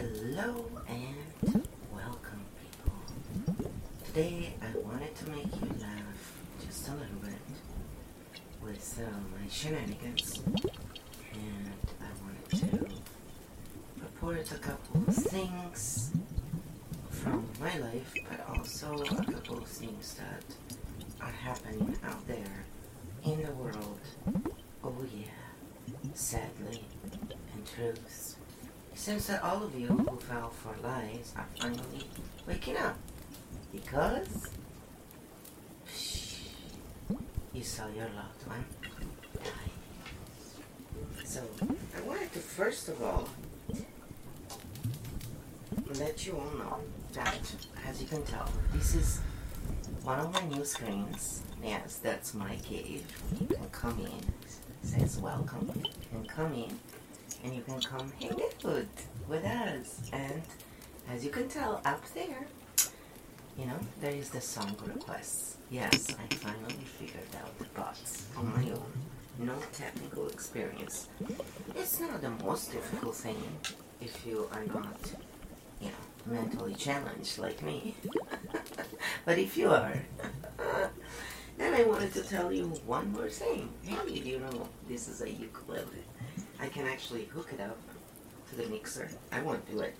Hello and welcome, people. Today I wanted to make you laugh just a little bit with uh, my shenanigans, and I wanted to report a couple of things from my life, but also a couple of things that are happening out there in the world. Oh, yeah, sadly, and truth. Seems that all of you who fell for lies are finally waking up. Because you saw your loved one die. So, I wanted to first of all let you all know that, as you can tell, this is one of my new screens. Yes, that's my cave. You can come in. It says welcome. You can come in and you can come hang out with us. And as you can tell up there, you know, there is the song requests. Yes, I finally figured out the bots on my own. No technical experience. It's not the most difficult thing if you are not, you know, mentally challenged like me. but if you are, then I wanted to tell you one more thing. Did you know this is a ukulele? I can actually hook it up to the mixer. I won't do it.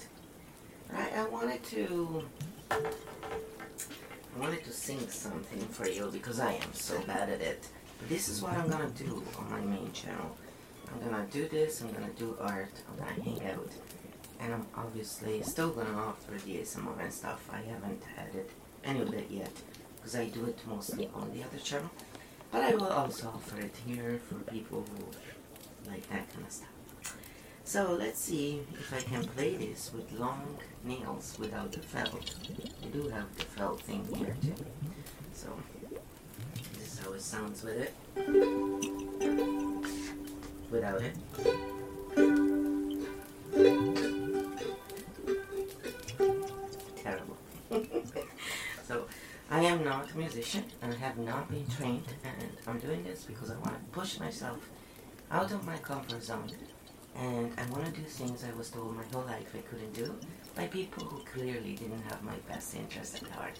I, I wanted to I wanted to sing something for you because I am so bad at it. But this is what I'm gonna do on my main channel. I'm gonna do this, I'm gonna do art, I'm gonna hang out. And I'm obviously still gonna offer the ASMR and stuff. I haven't added any of it yet because I do it mostly on the other channel. But I will also offer it here for people who like that kind of stuff. So let's see if I can play this with long nails without the felt. I do have the felt thing here too. So this is how it sounds with it. Without it. Terrible. so I am not a musician and I have not been trained and I'm doing this because I want to push myself out of my comfort zone and I want to do things I was told my whole life I couldn't do by people who clearly didn't have my best interest at heart.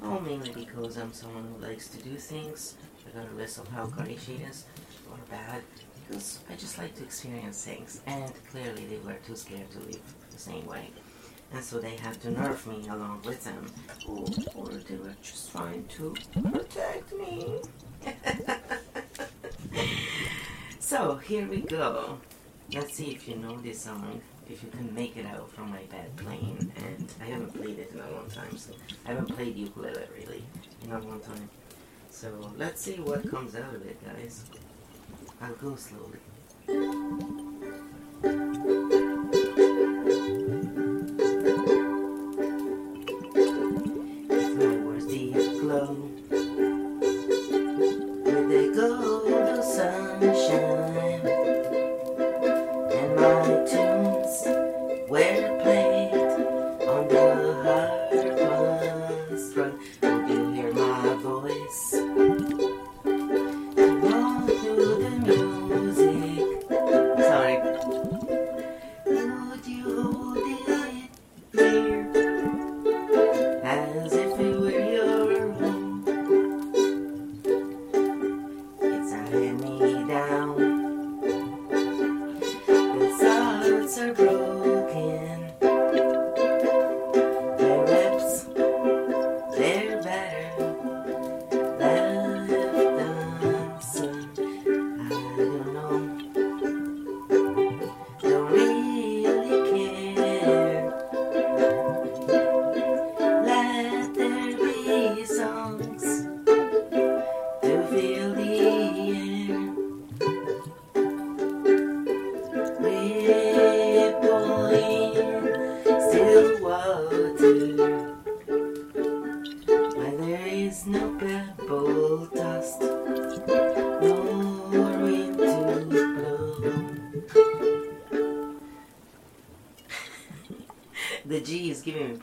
Well, mainly because I'm someone who likes to do things, regardless of how courageous or bad, because I just like to experience things, and clearly they were too scared to live the same way. And so they had to nerf me along with them, or, or they were just trying to protect me. so here we go. Let's see if you know this song, if you can make it out from my bad playing. And I haven't played it in a long time, so I haven't played ukulele really in a long time. So let's see what comes out of it, guys. I'll go slowly.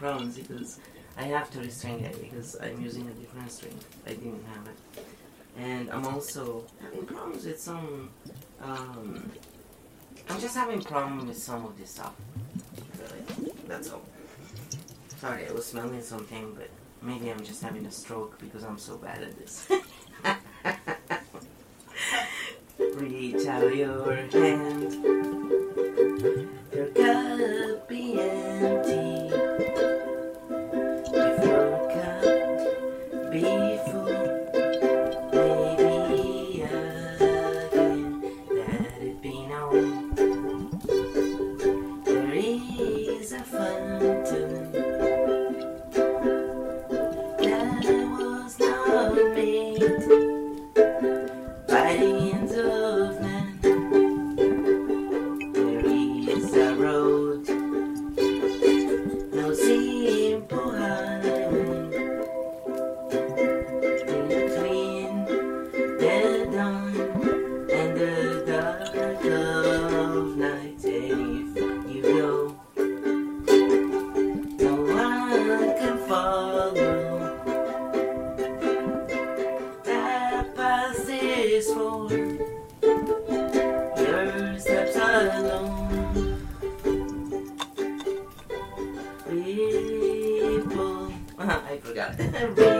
Problems because I have to restring it because I'm using a different string. I didn't have it. And I'm also having problems with some, um, I'm just having problems with some of this stuff. Really. That's all. Sorry, I was smelling something, but maybe I'm just having a stroke because I'm so bad at this. Reach out your hand. Rock.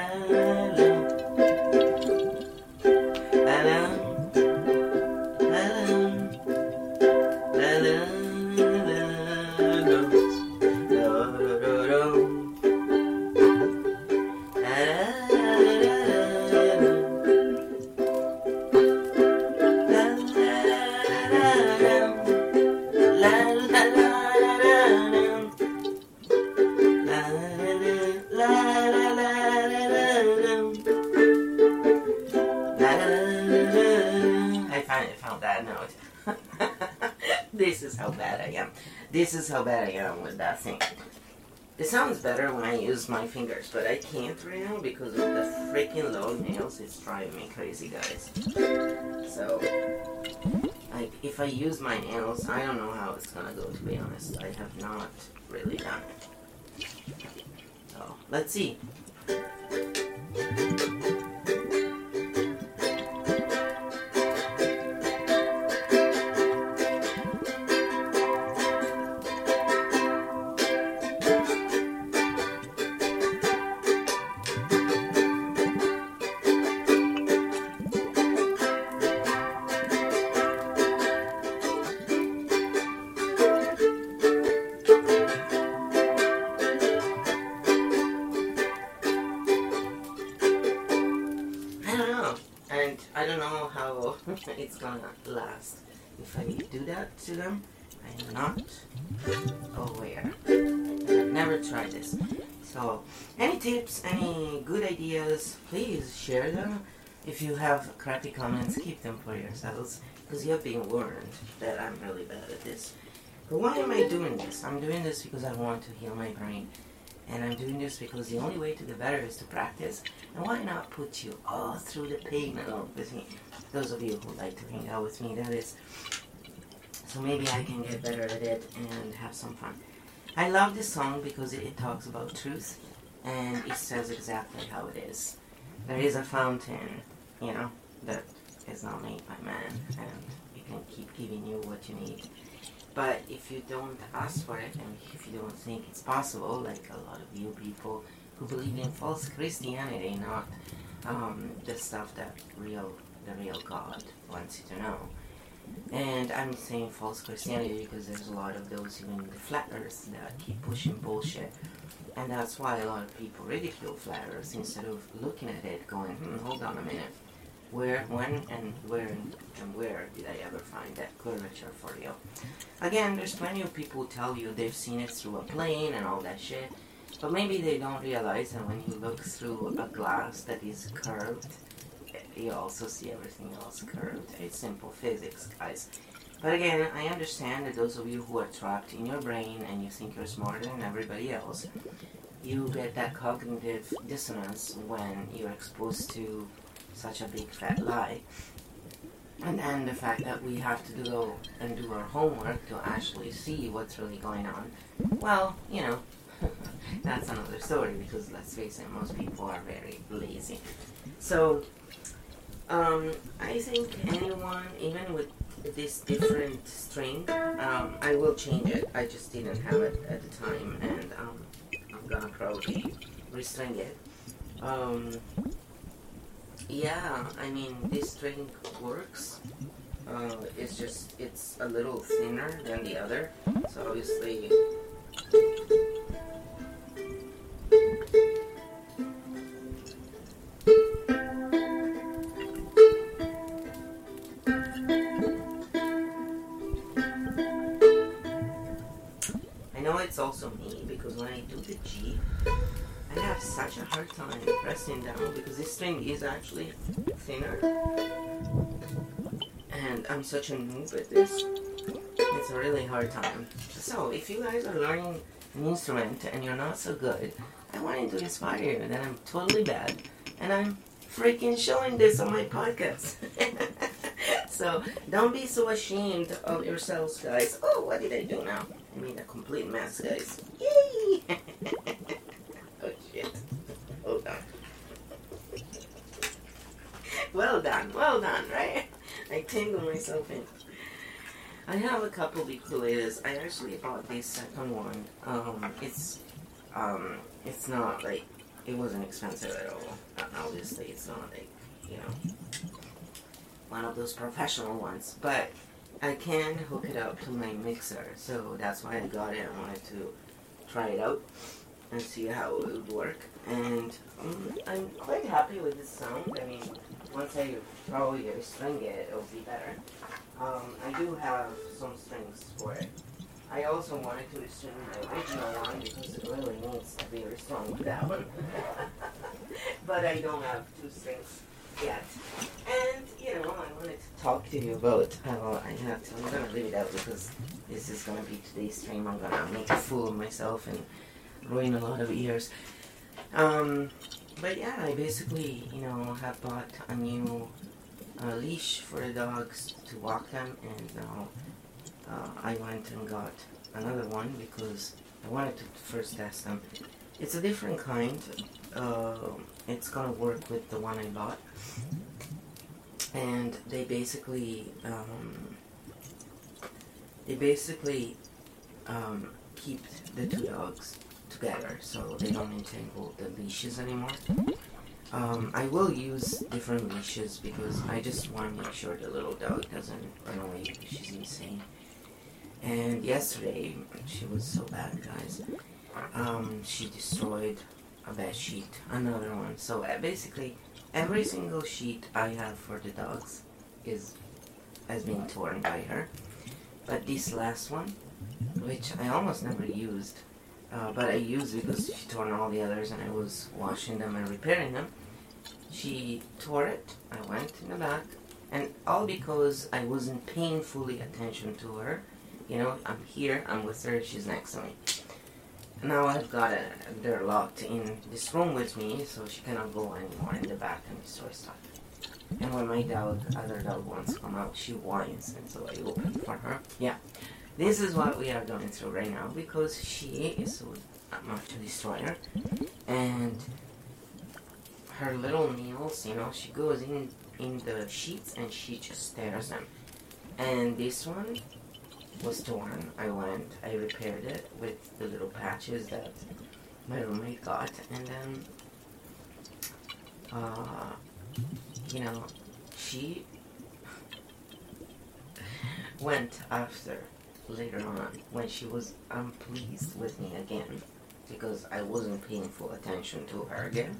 La la my fingers, but I can't right now because of the freaking long nails. It's driving me crazy, guys. So, like, if I use my nails, I don't know how it's gonna go, to be honest. I have not really done it. So, let's see. It's gonna last. If I do that to them, I'm not aware. I've never tried this. So, any tips, any good ideas, please share them. If you have crappy comments, keep them for yourselves. Because you have been warned that I'm really bad at this. But why am I doing this? I'm doing this because I want to heal my brain. And I'm doing this because the only way to get better is to practice. And why not put you all through the pain along with me? Those of you who like to hang out with me, that is. So maybe I can get better at it and have some fun. I love this song because it, it talks about truth and it says exactly how it is. There is a fountain, you know, that is not made by man and it can keep giving you what you need. But if you don't ask for it and if you don't think it's possible, like a lot of you people who believe in false Christianity, not um, the stuff that real the real God wants you to know, And I'm saying false Christianity because there's a lot of those even the flat earths that keep pushing bullshit. And that's why a lot of people ridicule flat earths instead of looking at it going, hmm, hold on a minute. Where, when, and where, and where did I ever find that curvature for you? Again, there's plenty of people who tell you they've seen it through a plane and all that shit. But maybe they don't realize that when you look through a glass that is curved, you also see everything else curved. It's simple physics, guys. But again, I understand that those of you who are trapped in your brain and you think you're smarter than everybody else, you get that cognitive dissonance when you're exposed to such a big fat lie. And then the fact that we have to go and do our homework to actually see what's really going on. Well, you know, that's another story because let's face it, most people are very lazy. So, um, I think anyone, even with this different string, um, I will change it. I just didn't have it at the time, and um, I'm gonna probably restring it. Yeah, I mean, this string works. Uh, it's just, it's a little thinner than the other, so obviously I know it's also me because when I do the G, I have such a hard time pressing down because this string is actually thinner. And I'm such a noob at this. It's a really hard time. So, if you guys are learning an instrument and you're not so good, I wanted to inspire you that I'm totally bad and I'm freaking showing this on my podcast. so, don't be so ashamed of yourselves, guys. Oh, what did I do now? I made a complete mess, guys. Yay! oh, shit. Hold on. Well done, well done, right? I tangled myself in. I have a couple of ukuleles. I actually bought the second one. Um, it's, um, it's not like, it wasn't expensive at all. Obviously, it's not like, you know, one of those professional ones. But I can hook it up to my mixer, so that's why I got it. I wanted to try it out and see how it would work. And um, I'm quite happy with the sound. I mean, once I probably string it, it'll be better. Um, I do have some strings for it. I also wanted to string my original one because it really needs to be restrung that one. but I don't have two strings yet. And, you know, I wanted to talk to you about how I have to, I'm going to leave it out because this is going to be today's stream. I'm going to make a fool of myself and ruin a lot of ears. Um, but yeah, I basically, you know, have bought a new uh, leash for the dogs to walk them, and now uh, I went and got another one because I wanted to first test them. It's a different kind. Uh, it's gonna work with the one I bought, and they basically um, they basically um, keep the two dogs together so they don't entangle the leashes anymore. Um, I will use different leashes because I just want to make sure the little dog doesn't run away she's insane. And yesterday, she was so bad, guys. Um, she destroyed a bed sheet, another one. So uh, basically, every single sheet I have for the dogs is has been torn by her. But this last one, which I almost never used, uh, but I used it because she tore all the others and I was washing them and repairing them. She tore it. I went in the back, and all because I wasn't paying fully attention to her. You know, I'm here, I'm with her, she's next to me. Now I've got her, they're locked in this room with me, so she cannot go anymore in the back and destroy stuff. And when my dog, other dog wants to come out, she whines, and so I open for her. Yeah, this is what we are going through right now because she is a destroyer, and her little nails, you know, she goes in in the sheets and she just tears them. And this one was torn. I went, I repaired it with the little patches that my roommate got, and then, uh, you know, she went after later on when she was unpleased with me again because I wasn't paying full attention to her again.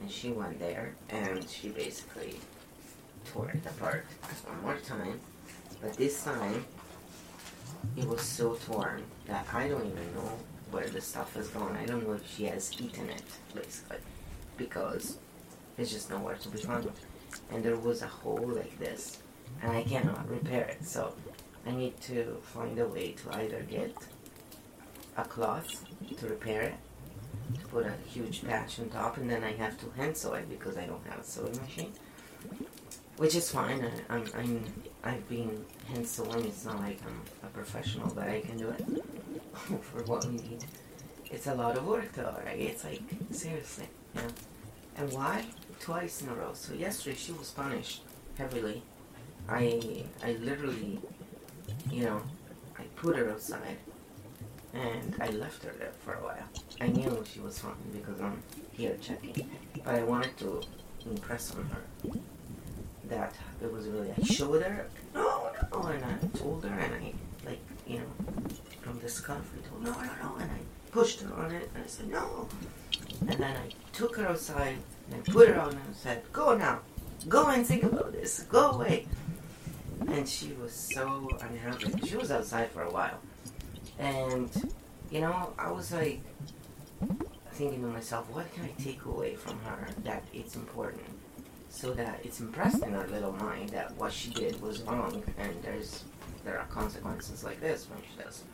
And she went there and she basically tore it apart one more time. But this time it was so torn that I don't even know where the stuff is gone. I don't know if she has eaten it, basically, because it's just nowhere to be found. And there was a hole like this, and I cannot repair it. So I need to find a way to either get a cloth to repair it, to put a huge patch on top, and then I have to hand sew it because I don't have a sewing machine, which is fine. I, I'm, I'm I've been hand sewing. It's not like I'm a professional, but I can do it for what we need. It's a lot of work though, right? It's like seriously, yeah. And why? Twice in a row. So yesterday she was punished heavily. I I literally, you know, I put her outside and I left her there for a while. I knew she was fine because I'm here checking, but I wanted to impress on her that it was really. I showed her, no, no, and I told her, and I like, you know, from I told no, no, no, and I pushed her on it, and I said no, and then I took her outside and I put her on and said, go now, go and think about this, go away. And she was so unhappy. She was outside for a while. And, you know, I was like thinking to myself, what can I take away from her that it's important? So that it's impressed in her little mind that what she did was wrong and there's there are consequences like this when she does.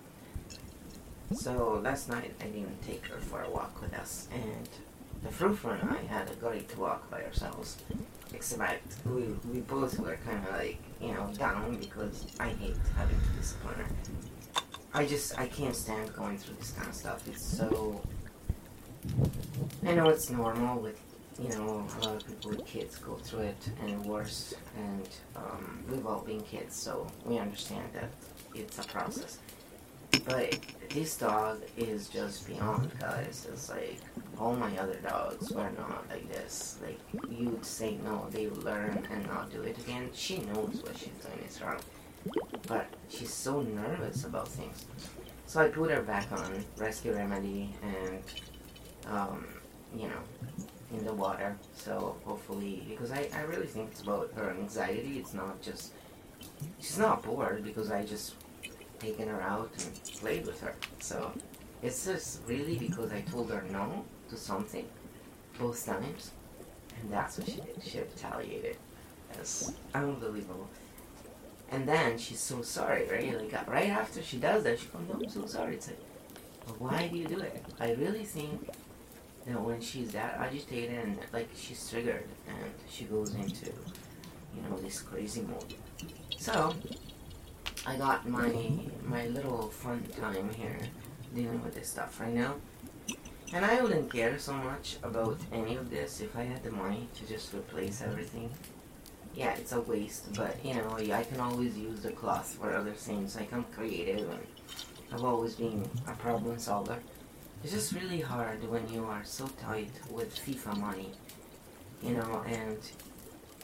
So last night I didn't take her for a walk with us and the Frou Frou and I had a great walk by ourselves. Except we, we both were kind of like, you know, down because I hate having to discipline her. I just I can't stand going through this kind of stuff. It's so. I know it's normal with you know a lot of people with kids go through it and worse, and um, we've all been kids, so we understand that it's a process. But this dog is just beyond, guys. It's like all my other dogs were not like this. Like you'd say no, they learn and not do it again. She knows what she's doing is wrong but she's so nervous about things. So I put her back on Rescue Remedy and, um, you know, in the water. So hopefully, because I, I really think it's about her anxiety. It's not just, she's not bored because I just taken her out and played with her. So it's just really because I told her no to something both times. And that's what she did. She retaliated. That's unbelievable. And then she's so sorry, right? Like uh, right after she does that, she goes, "No, oh, I'm so sorry." It's like, why do you do it? I really think that when she's that agitated and like she's triggered and she goes into, you know, this crazy mode. So I got my my little fun time here dealing with this stuff right now. And I wouldn't care so much about any of this if I had the money to just replace everything yeah, it's a waste, but you know, I can always use the cloth for other things. Like I'm creative and I've always been a problem solver. It's just really hard when you are so tight with FIFA money, you know, and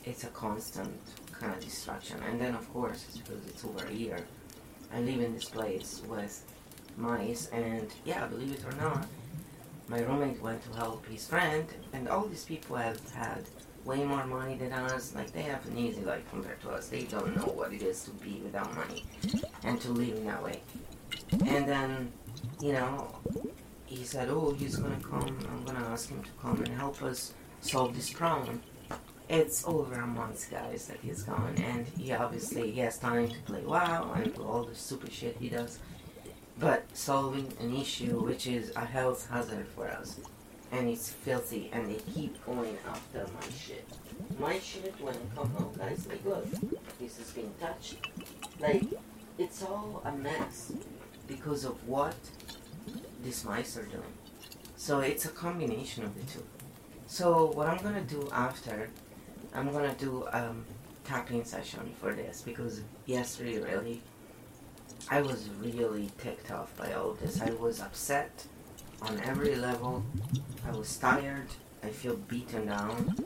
it's a constant kind of destruction. And then, of course, it's because it's over a year. I live in this place with mice, and yeah, believe it or not, my roommate went to help his friend, and all these people have had way more money than us. Like they have an easy life compared to us. They don't know what it is to be without money and to live in that way. And then, you know, he said, "Oh, he's gonna come. I'm gonna ask him to come and help us solve this problem." It's over a month, guys, that he's gone, and he obviously he has time to play WoW and do all the stupid shit he does. But solving an issue which is a health hazard for us and it's filthy, and they keep going after my shit. My shit, when I come home, guys, like, look, this is being touched. Like, it's all a mess because of what these mice are doing. So it's a combination of the two. So what I'm gonna do after, I'm gonna do um, tapping session for this because yesterday really, I was really ticked off by all this. I was upset on every level. I was tired. I feel beaten down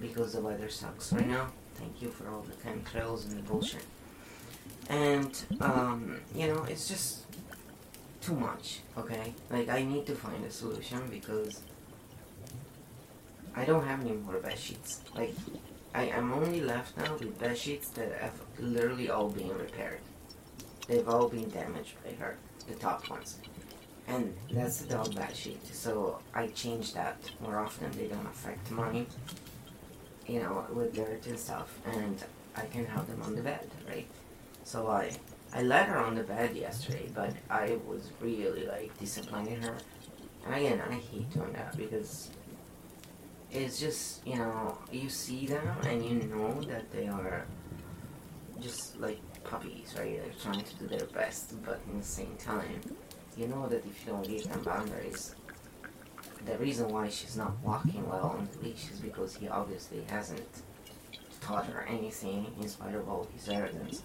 because the weather sucks right now. Thank you for all the chemtrails and the bullshit. and um, you know it's just too much. Okay, like I need to find a solution because I don't have any more bed sheets. Like I am only left now with bed sheets that have literally all been repaired. They've all been damaged by her, the top ones. And that's the dog bed sheet. So I change that more often. They don't affect money, you know, with dirt and stuff. And I can have them on the bed, right? So I I let her on the bed yesterday, but I was really like disciplining her. And again, I hate doing that because it's just you know you see them and you know that they are just like puppies, right? They're trying to do their best, but in the same time, you know that if you don't give them boundaries, the reason why she's not walking well on the leash is because he obviously hasn't taught her anything in spite of all his arrogance.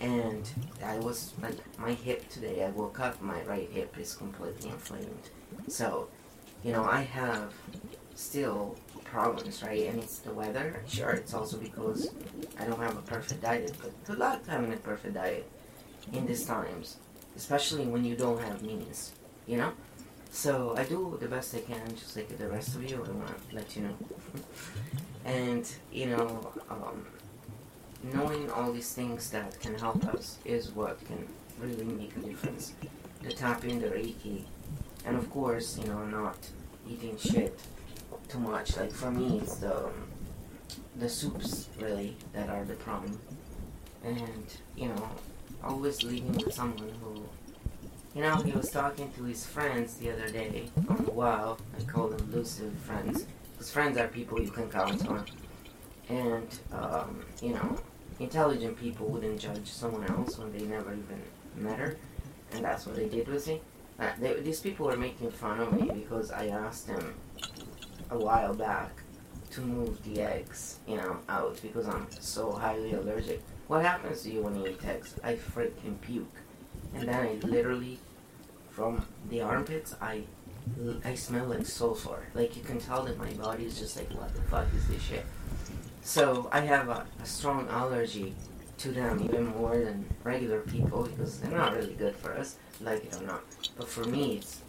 And I was like, my hip today, I woke up, my right hip is completely inflamed. So, you know, I have still problems, right? And it's the weather. Sure, it's also because I don't have a perfect diet, but good luck having a perfect diet in these times, especially when you don't have means, you know? So I do the best I can, just like the rest of you. I want to let you know. and, you know, um, knowing all these things that can help us is what can really make a difference. The tapping, the Reiki, and of course, you know, not eating shit too much. Like for me, it's the the soups really that are the problem, and you know, always living with someone who, you know, he was talking to his friends the other day on wow. I call them lucid friends, because friends are people you can count on, and um, you know, intelligent people wouldn't judge someone else when they never even met her, and that's what they did with me. Uh, they, these people were making fun of me because I asked them a while back to move the eggs, you know, out because I'm so highly allergic. What happens to you when you eat eggs? I freaking puke. And then I literally, from the armpits, I, I smell like sulfur. Like you can tell that my body is just like, what the fuck is this shit? So I have a, a strong allergy to them even more than regular people because they're not really good for us, like it or not. But for me, it's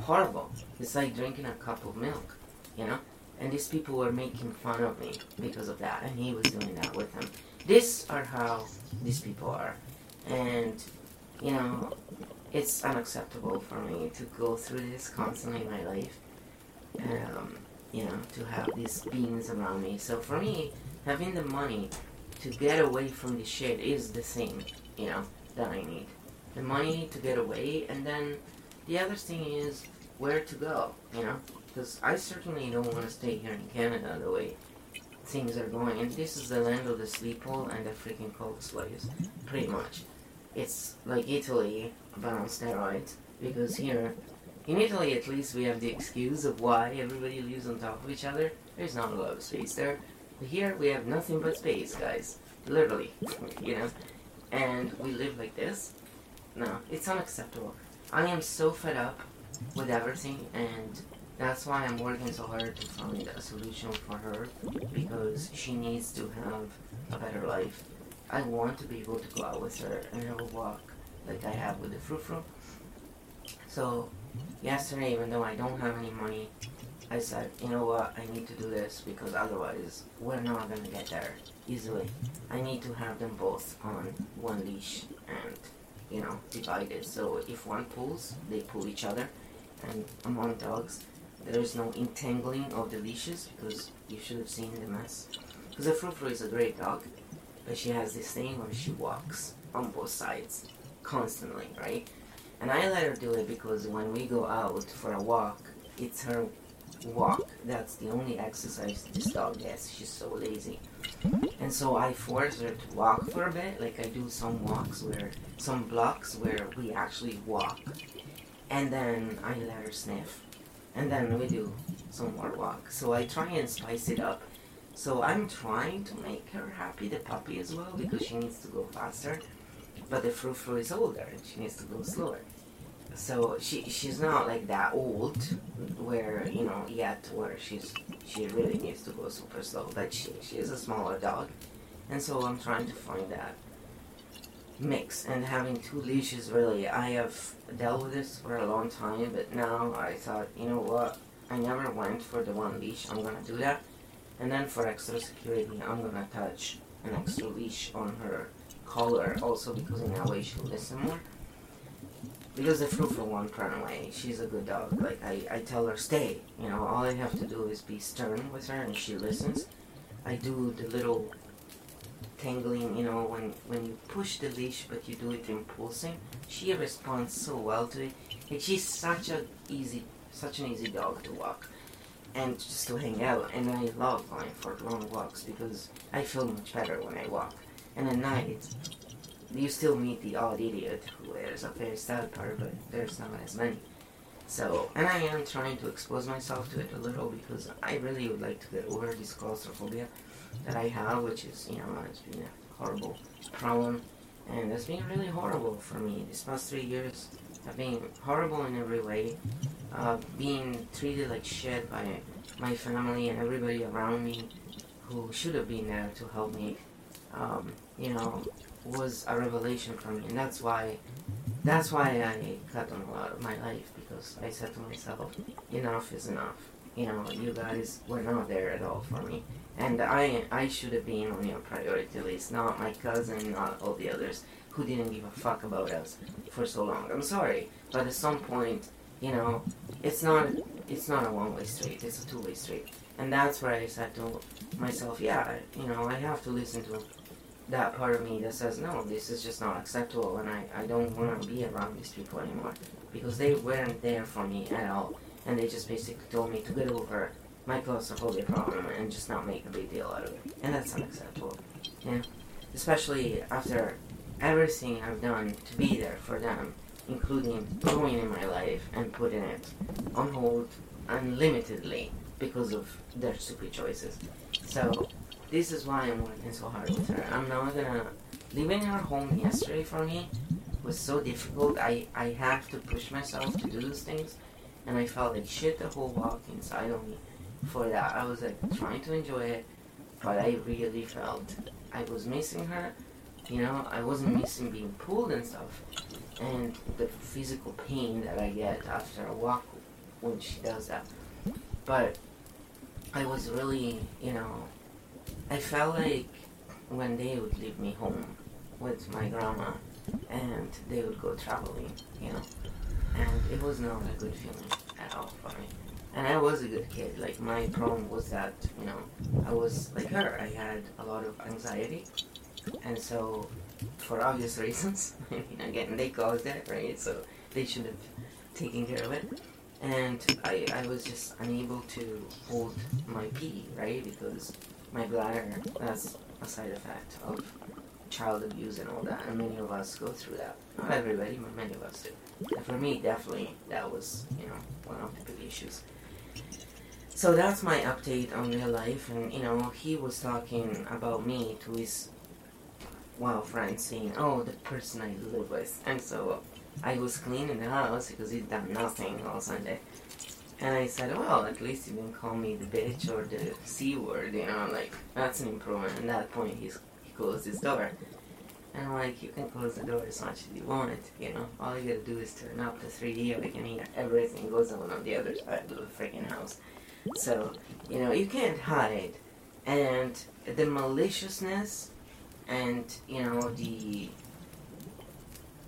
horrible. It's like drinking a cup of milk you know? And these people were making fun of me because of that, and he was doing that with them. These are how these people are. And, you know, it's unacceptable for me to go through this constantly in my life. Um, you know, to have these beings around me. So for me, having the money to get away from this shit is the thing, you know, that I need. The money to get away, and then the other thing is where to go, you know? Because I certainly don't want to stay here in Canada the way things are going. And this is the land of the sleep hole and the freaking coke slaves, pretty much. It's like Italy, but on steroids. Because here, in Italy at least, we have the excuse of why everybody lives on top of each other. There's not a lot of space there. But here, we have nothing but space, guys. Literally, you know? And we live like this? No, it's unacceptable. I am so fed up with everything and that's why I'm working so hard to find a solution for her because she needs to have a better life. I want to be able to go out with her and have a walk like I have with the Frou Frou. So, yesterday, even though I don't have any money, I said, you know what, I need to do this because otherwise we're not gonna get there easily. I need to have them both on one leash and, you know, divided. So if one pulls, they pull each other. And among dogs, there's no entangling of the leashes because you should have seen the mess. Because the Frou Frou is a great dog, but she has this thing where she walks on both sides constantly, right? And I let her do it because when we go out for a walk, it's her walk. That's the only exercise this dog gets. She's so lazy. And so I force her to walk for a bit. Like I do some walks where, some blocks where we actually walk. And then I let her sniff and then we do some more walk. So I try and spice it up. So I'm trying to make her happy, the puppy as well, because she needs to go faster. But the Frou Frou is older and she needs to go slower. So she she's not like that old, where you know yet where she's she really needs to go super slow. But she she is a smaller dog, and so I'm trying to find that mix and having two leashes really. I have dealt with this for a long time but now I thought you know what? I never went for the one leash I'm gonna do that. And then for extra security I'm gonna attach an extra leash on her collar also because in that way she'll listen more. Because the fruit for one run away. She's a good dog. Like I, I tell her stay. You know all I have to do is be stern with her and she listens. I do the little tangling, you know, when, when you push the leash but you do it impulsing, she responds so well to it. And she's such a easy, such an easy dog to walk and just to hang out. And I love going for long walks because I feel much better when I walk. And at night, you still meet the odd idiot who wears a very sad part, but there's not as many. So, and I am trying to expose myself to it a little because I really would like to get over this claustrophobia that I have, which is, you know, it's been a horrible problem. And it's been really horrible for me. These past three years have been horrible in every way. Uh, being treated like shit by my family and everybody around me who should have been there to help me, um, you know, was a revelation for me. And that's why, that's why I cut them out of my life because I said to myself, enough is enough. You know, you guys were not there at all for me. And I I should have been on your priority list, not my cousin, not all the others who didn't give a fuck about us for so long. I'm sorry, but at some point, you know, it's not it's not a one way street, it's a two way street, and that's where I said to myself, yeah, you know, I have to listen to that part of me that says no, this is just not acceptable, and I I don't want to be around these people anymore because they weren't there for me at all, and they just basically told me to get over my claustrophobia problem and just not make a big deal out of it. And that's unacceptable. Yeah. Especially after everything I've done to be there for them, including going in my life and putting it on hold unlimitedly because of their stupid choices. So this is why I'm working so hard with her. I'm not gonna leaving her home yesterday for me was so difficult. I, I have to push myself to do those things and I felt like shit the whole walk inside of me for that. I was like trying to enjoy it, but I really felt I was missing her. You know, I wasn't mm-hmm. missing being pulled and stuff, and the physical pain that I get after a walk when she does that. But I was really, you know, I felt like when they would leave me home with my grandma and they would go traveling, you know, and it was not a good feeling me and I was a good kid. Like my problem was that you know I was like her. I had a lot of anxiety, and so for obvious reasons, I mean, again they caused it, right? So they should have taken care of it. And I, I was just unable to hold my pee, right? Because my bladder, that's a side effect of child abuse and all that. And many of us go through that. Not everybody, but many of us do. And for me, definitely, that was, you know, one of the big issues. So that's my update on real life, and you know, he was talking about me to his well friend, saying, "Oh, the person I live with," and so I was cleaning the house because he'd done nothing all Sunday, and I said, "Well, at least you didn't call me the bitch or the c word, you know, like that's an improvement." At that point, he's he closed his door. And like, you can close the door as much as you want it, you know. All you gotta do is turn up the 3D, we can everything goes on on the other side of the freaking house. So, you know, you can't hide. And the maliciousness and, you know, the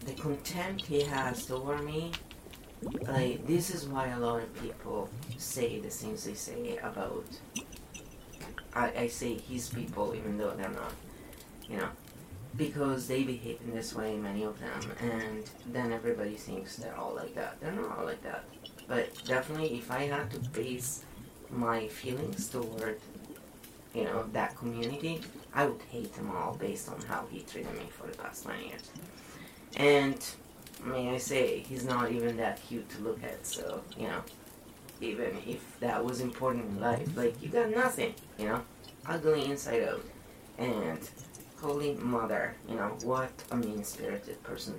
the contempt he has toward me, like, this is why a lot of people say the things they say about, I, I say his people even though they're not, you know, because they behave in this way, many of them, and then everybody thinks they're all like that. They're not all like that. But definitely, if I had to base my feelings toward you know that community, I would hate them all based on how he treated me for the past nine years. And may I say, he's not even that cute to look at. So you know, even if that was important in life, like you got nothing, you know, ugly inside out, and holy mother, you know, what a mean-spirited person.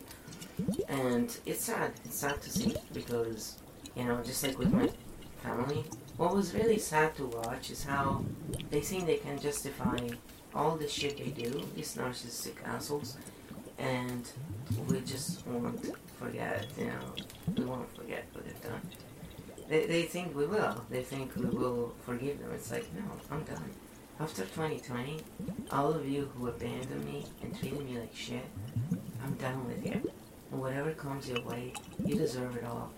And it's sad. It's sad to see because you know, just like with my family, what was really sad to watch is how they think they can justify all the shit they do, these narcissistic assholes, and we just won't forget, you know, we won't forget what they've done. They, they think we will. They think we will forgive them. It's like, no, I'm done. After 2020, all of you who abandoned me and treated me like shit, I'm done with you. And whatever comes your way, you deserve it all.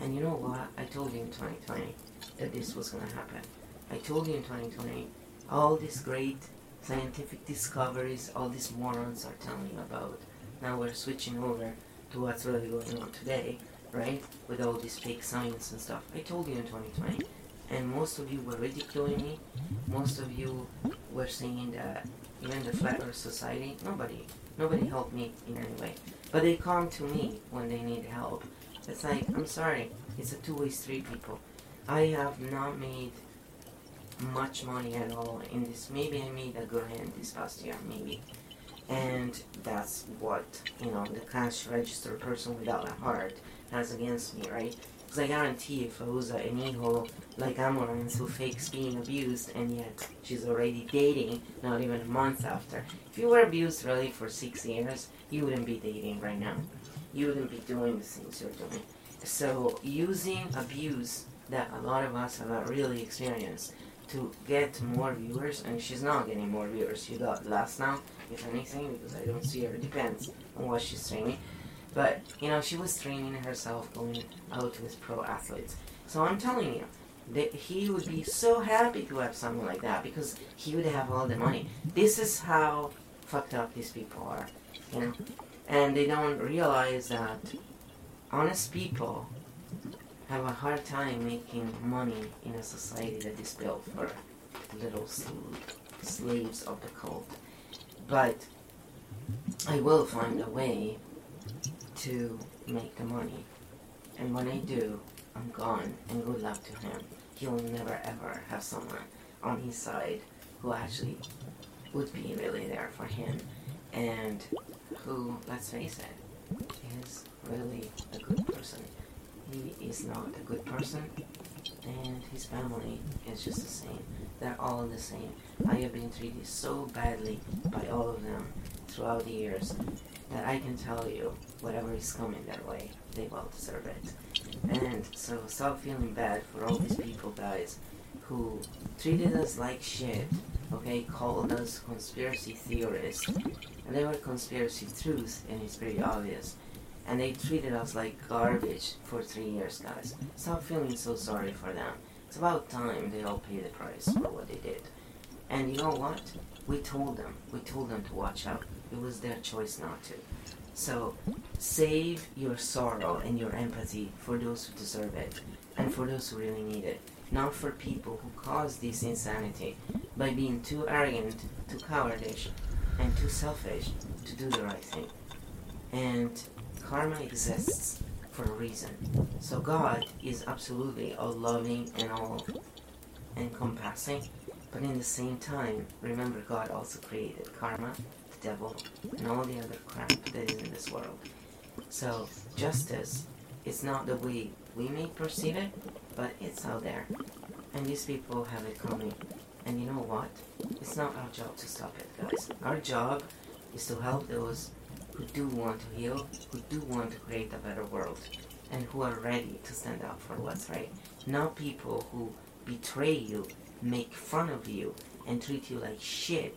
And you know what? I told you in 2020 that this was to happen. I told you in 2020 all these great scientific discoveries all these morons are telling you about. Now we're switching over to what's really going on today, right? With all this fake science and stuff. I told you in 2020. And most of you were ridiculing me. Most of you were saying that even the Flat Earth Society, nobody, nobody helped me in any way. But they come to me when they need help. It's like, I'm sorry, it's a two-way street, people. I have not made much money at all in this. Maybe I made a grand this past year, maybe. And that's what, you know, the cash register person without a heart has against me, right? Because I guarantee if I was an enijo like Amouranth who fakes being abused and yet she's already dating not even a month after. If you were abused really for six years, you wouldn't be dating right now. You wouldn't be doing the things you're doing. So using abuse that a lot of us have not really experienced to get more viewers, and she's not getting more viewers. She got less now, if anything, because I don't see her. It depends on what she's streaming. But, you know, she was training herself going out with pro athletes. So I'm telling you, that he would be so happy to have someone like that because he would have all the money. This is how fucked up these people are, you know? And they don't realize that honest people have a hard time making money in a society that is built for little sl- slaves of the cult. But I will find a way to make the money. And when I do, I'm gone, and good luck to him. He'll never ever have someone on his side who actually would be really there for him, and who, let's face it, is really a good person he is not a good person, and his family is just the same. They're all the same. I have been treated so badly by all of them throughout the years that I can tell you whatever is coming their way, they will deserve it. And so stop feeling bad for all these people, guys, who treated us like shit, okay, called us conspiracy theorists, and they were conspiracy truths, and it's pretty obvious and they treated us like garbage for three years, guys. Stop feeling so sorry for them. It's about time they all pay the price for what they did. And you know what? We told them. We told them to watch out. It was their choice not to. So save your sorrow and your empathy for those who deserve it and for those who really need it. Not for people who cause this insanity by being too arrogant, too cowardish, and too selfish to do the right thing. And karma exists for a reason. So God is absolutely all loving and all encompassing, but in the same time, remember God also created karma, devil, and all the other crap that is in this world. So justice is not the way we may perceive it, but it's out there. And these people have it coming. And you know what? It's not our job to stop it, guys. Our job is to help those who do want to heal, who do want to create a better world, and who are ready to stand up for what's right. Not people who betray you, make fun of you, and treat you like shit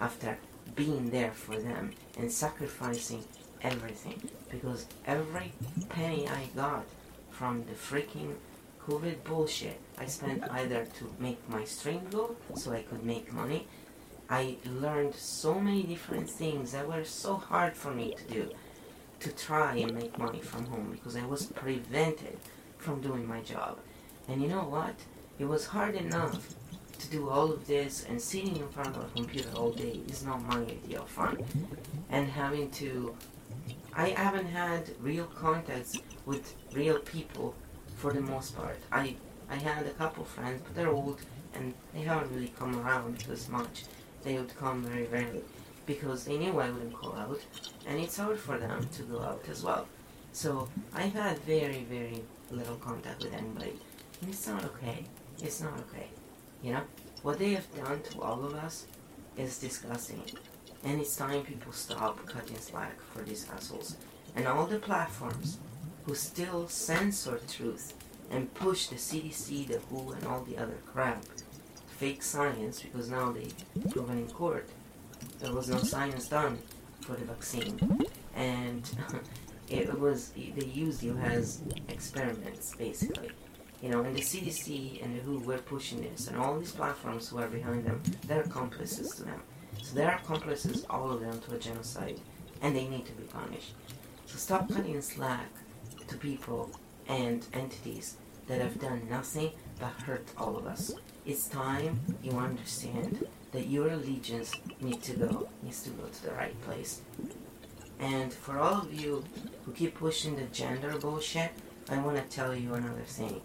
after being there for them and sacrificing everything. Because every penny I got from the freaking COVID bullshit, I spent either to make my stream go so I could make money I learned so many different things that were so hard for me to do to try and make money from home because I was prevented from doing my job. And you know what? It was hard enough to do all of this and sitting in front of a computer all day is not my idea of fun. And having to I haven't had real contacts with real people for the most part. I I had a couple friends, but they're old and they haven't really come around as much they would come very rarely because they knew I wouldn't call out, and it's hard for them to go out as well. So I've had very, very little contact with anybody, it's not okay. It's not okay. You know, what they have done to all of us is disgusting. And it's time people stop cutting slack for these assholes. And all the platforms who still censor truth and push the CDC, the WHO, and all the other crap, fake science, because now they proven in court there was no science done for the vaccine, and it was they used you as experiments basically. You know, and the CDC and the WHO were pushing this, and all these platforms who are behind them, they're accomplices to them. So they're accomplices, all of them, to a genocide, and they need to be punished. So stop cutting slack to people and entities that have done nothing but hurt all of us. It's time you understand that your allegiance needs to go needs to go to the right place. And for all of you who keep pushing the gender bullshit, I want to tell you another thing.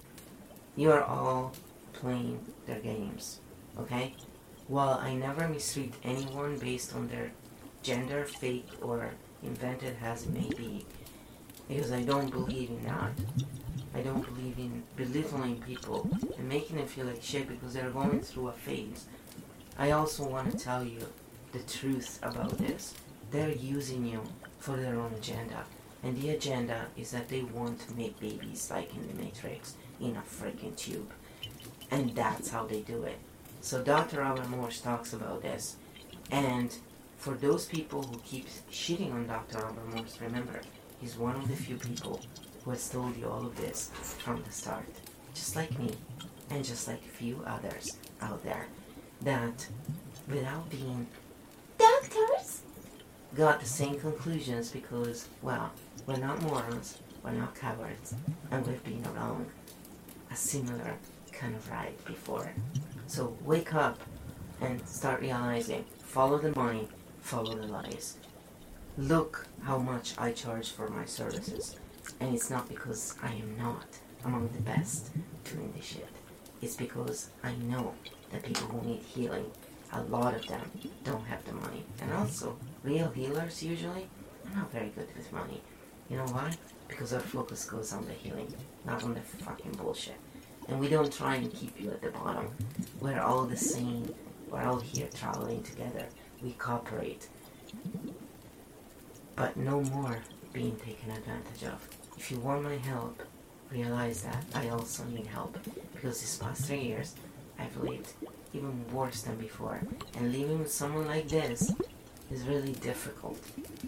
You are all playing their games, okay? While I never mistreat anyone based on their gender, fake or invented as it may be, because I don't believe in that. I don't believe in belittling people and making them feel like shit because they're going through a phase. I also want to tell you the truth about this. They're using you for their own agenda. And the agenda is that they want to make babies like in the Matrix in a freaking tube. And that's how they do it. So Dr. Robert Morse talks about this. And for those people who keep shitting on Dr. Robert Morse, remember, he's one of the few people who has told you all of this from the start. Just like me, and just like a few others out there, that without being doctors, got the same conclusions because, well, we're not morons, we're not cowards, and we've been around a similar kind of ride before. So wake up and start realizing, follow the money, follow the lies. Look how much I charge for my services. And it's not because I am not among the best doing this shit. It's because I know that people who need healing, a lot of them don't have the money. And also, real healers usually are not very good with money. You know why? Because our focus goes on the healing, not on the fucking bullshit. And we don't try and keep you at the bottom. We're all the same. We're all here traveling together. We cooperate. But no more being taken advantage of. If you want my help, realize that I also need help. Because these past three years, I've lived even worse than before. And living with someone like this is really difficult.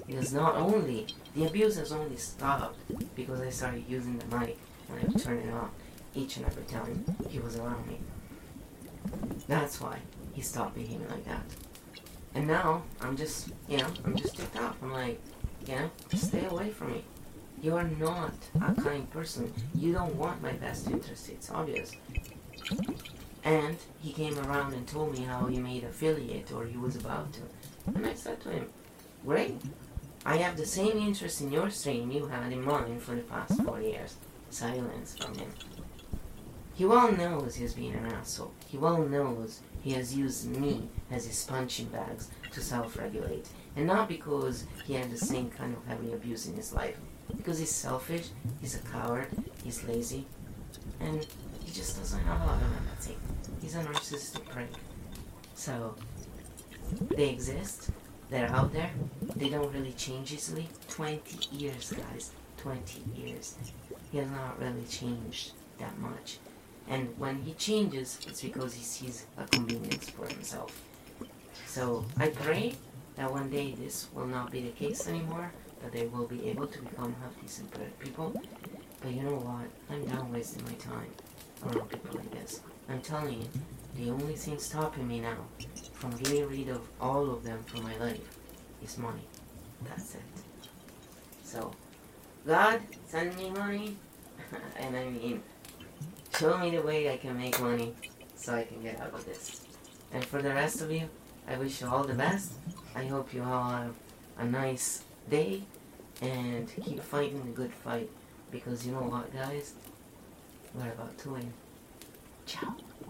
Because not only, the abuse has only stopped because I started using the mic and I turned it on each and every time he was around me. That's why he stopped behaving like that. And now, I'm just, you know, I'm just ticked off. I'm like, you know, stay away from me. You are not a kind person. You don't want my best interest. It's obvious. And he came around and told me how he made affiliate or he was about to. And I said to him, Great. I have the same interest in your stream you had in mine for the past four years. Silence from him. He well knows he's being an asshole. He well knows he has used me as his punching bags to self-regulate. And not because he had the same kind of heavy abuse in his life. Because he's selfish, he's a coward, he's lazy, and he just doesn't have a lot of empathy. He's a narcissistic prick. So, they exist, they're out there, they don't really change easily. 20 years, guys. 20 years. He has not really changed that much. And when he changes, it's because he sees a convenience for himself. So I pray that one day this will not be the case anymore, that they will be able to become half decent people. But you know what? I'm done wasting my time around people like this. I'm telling you, the only thing stopping me now from getting rid of all of them from my life is money. That's it. So, God, send me money. and I mean, show me the way I can make money so I can get out of this. And for the rest of you, I wish you all the best. I hope you all have a nice day and keep fighting the good fight because you know what, guys? We're about to win. Ciao.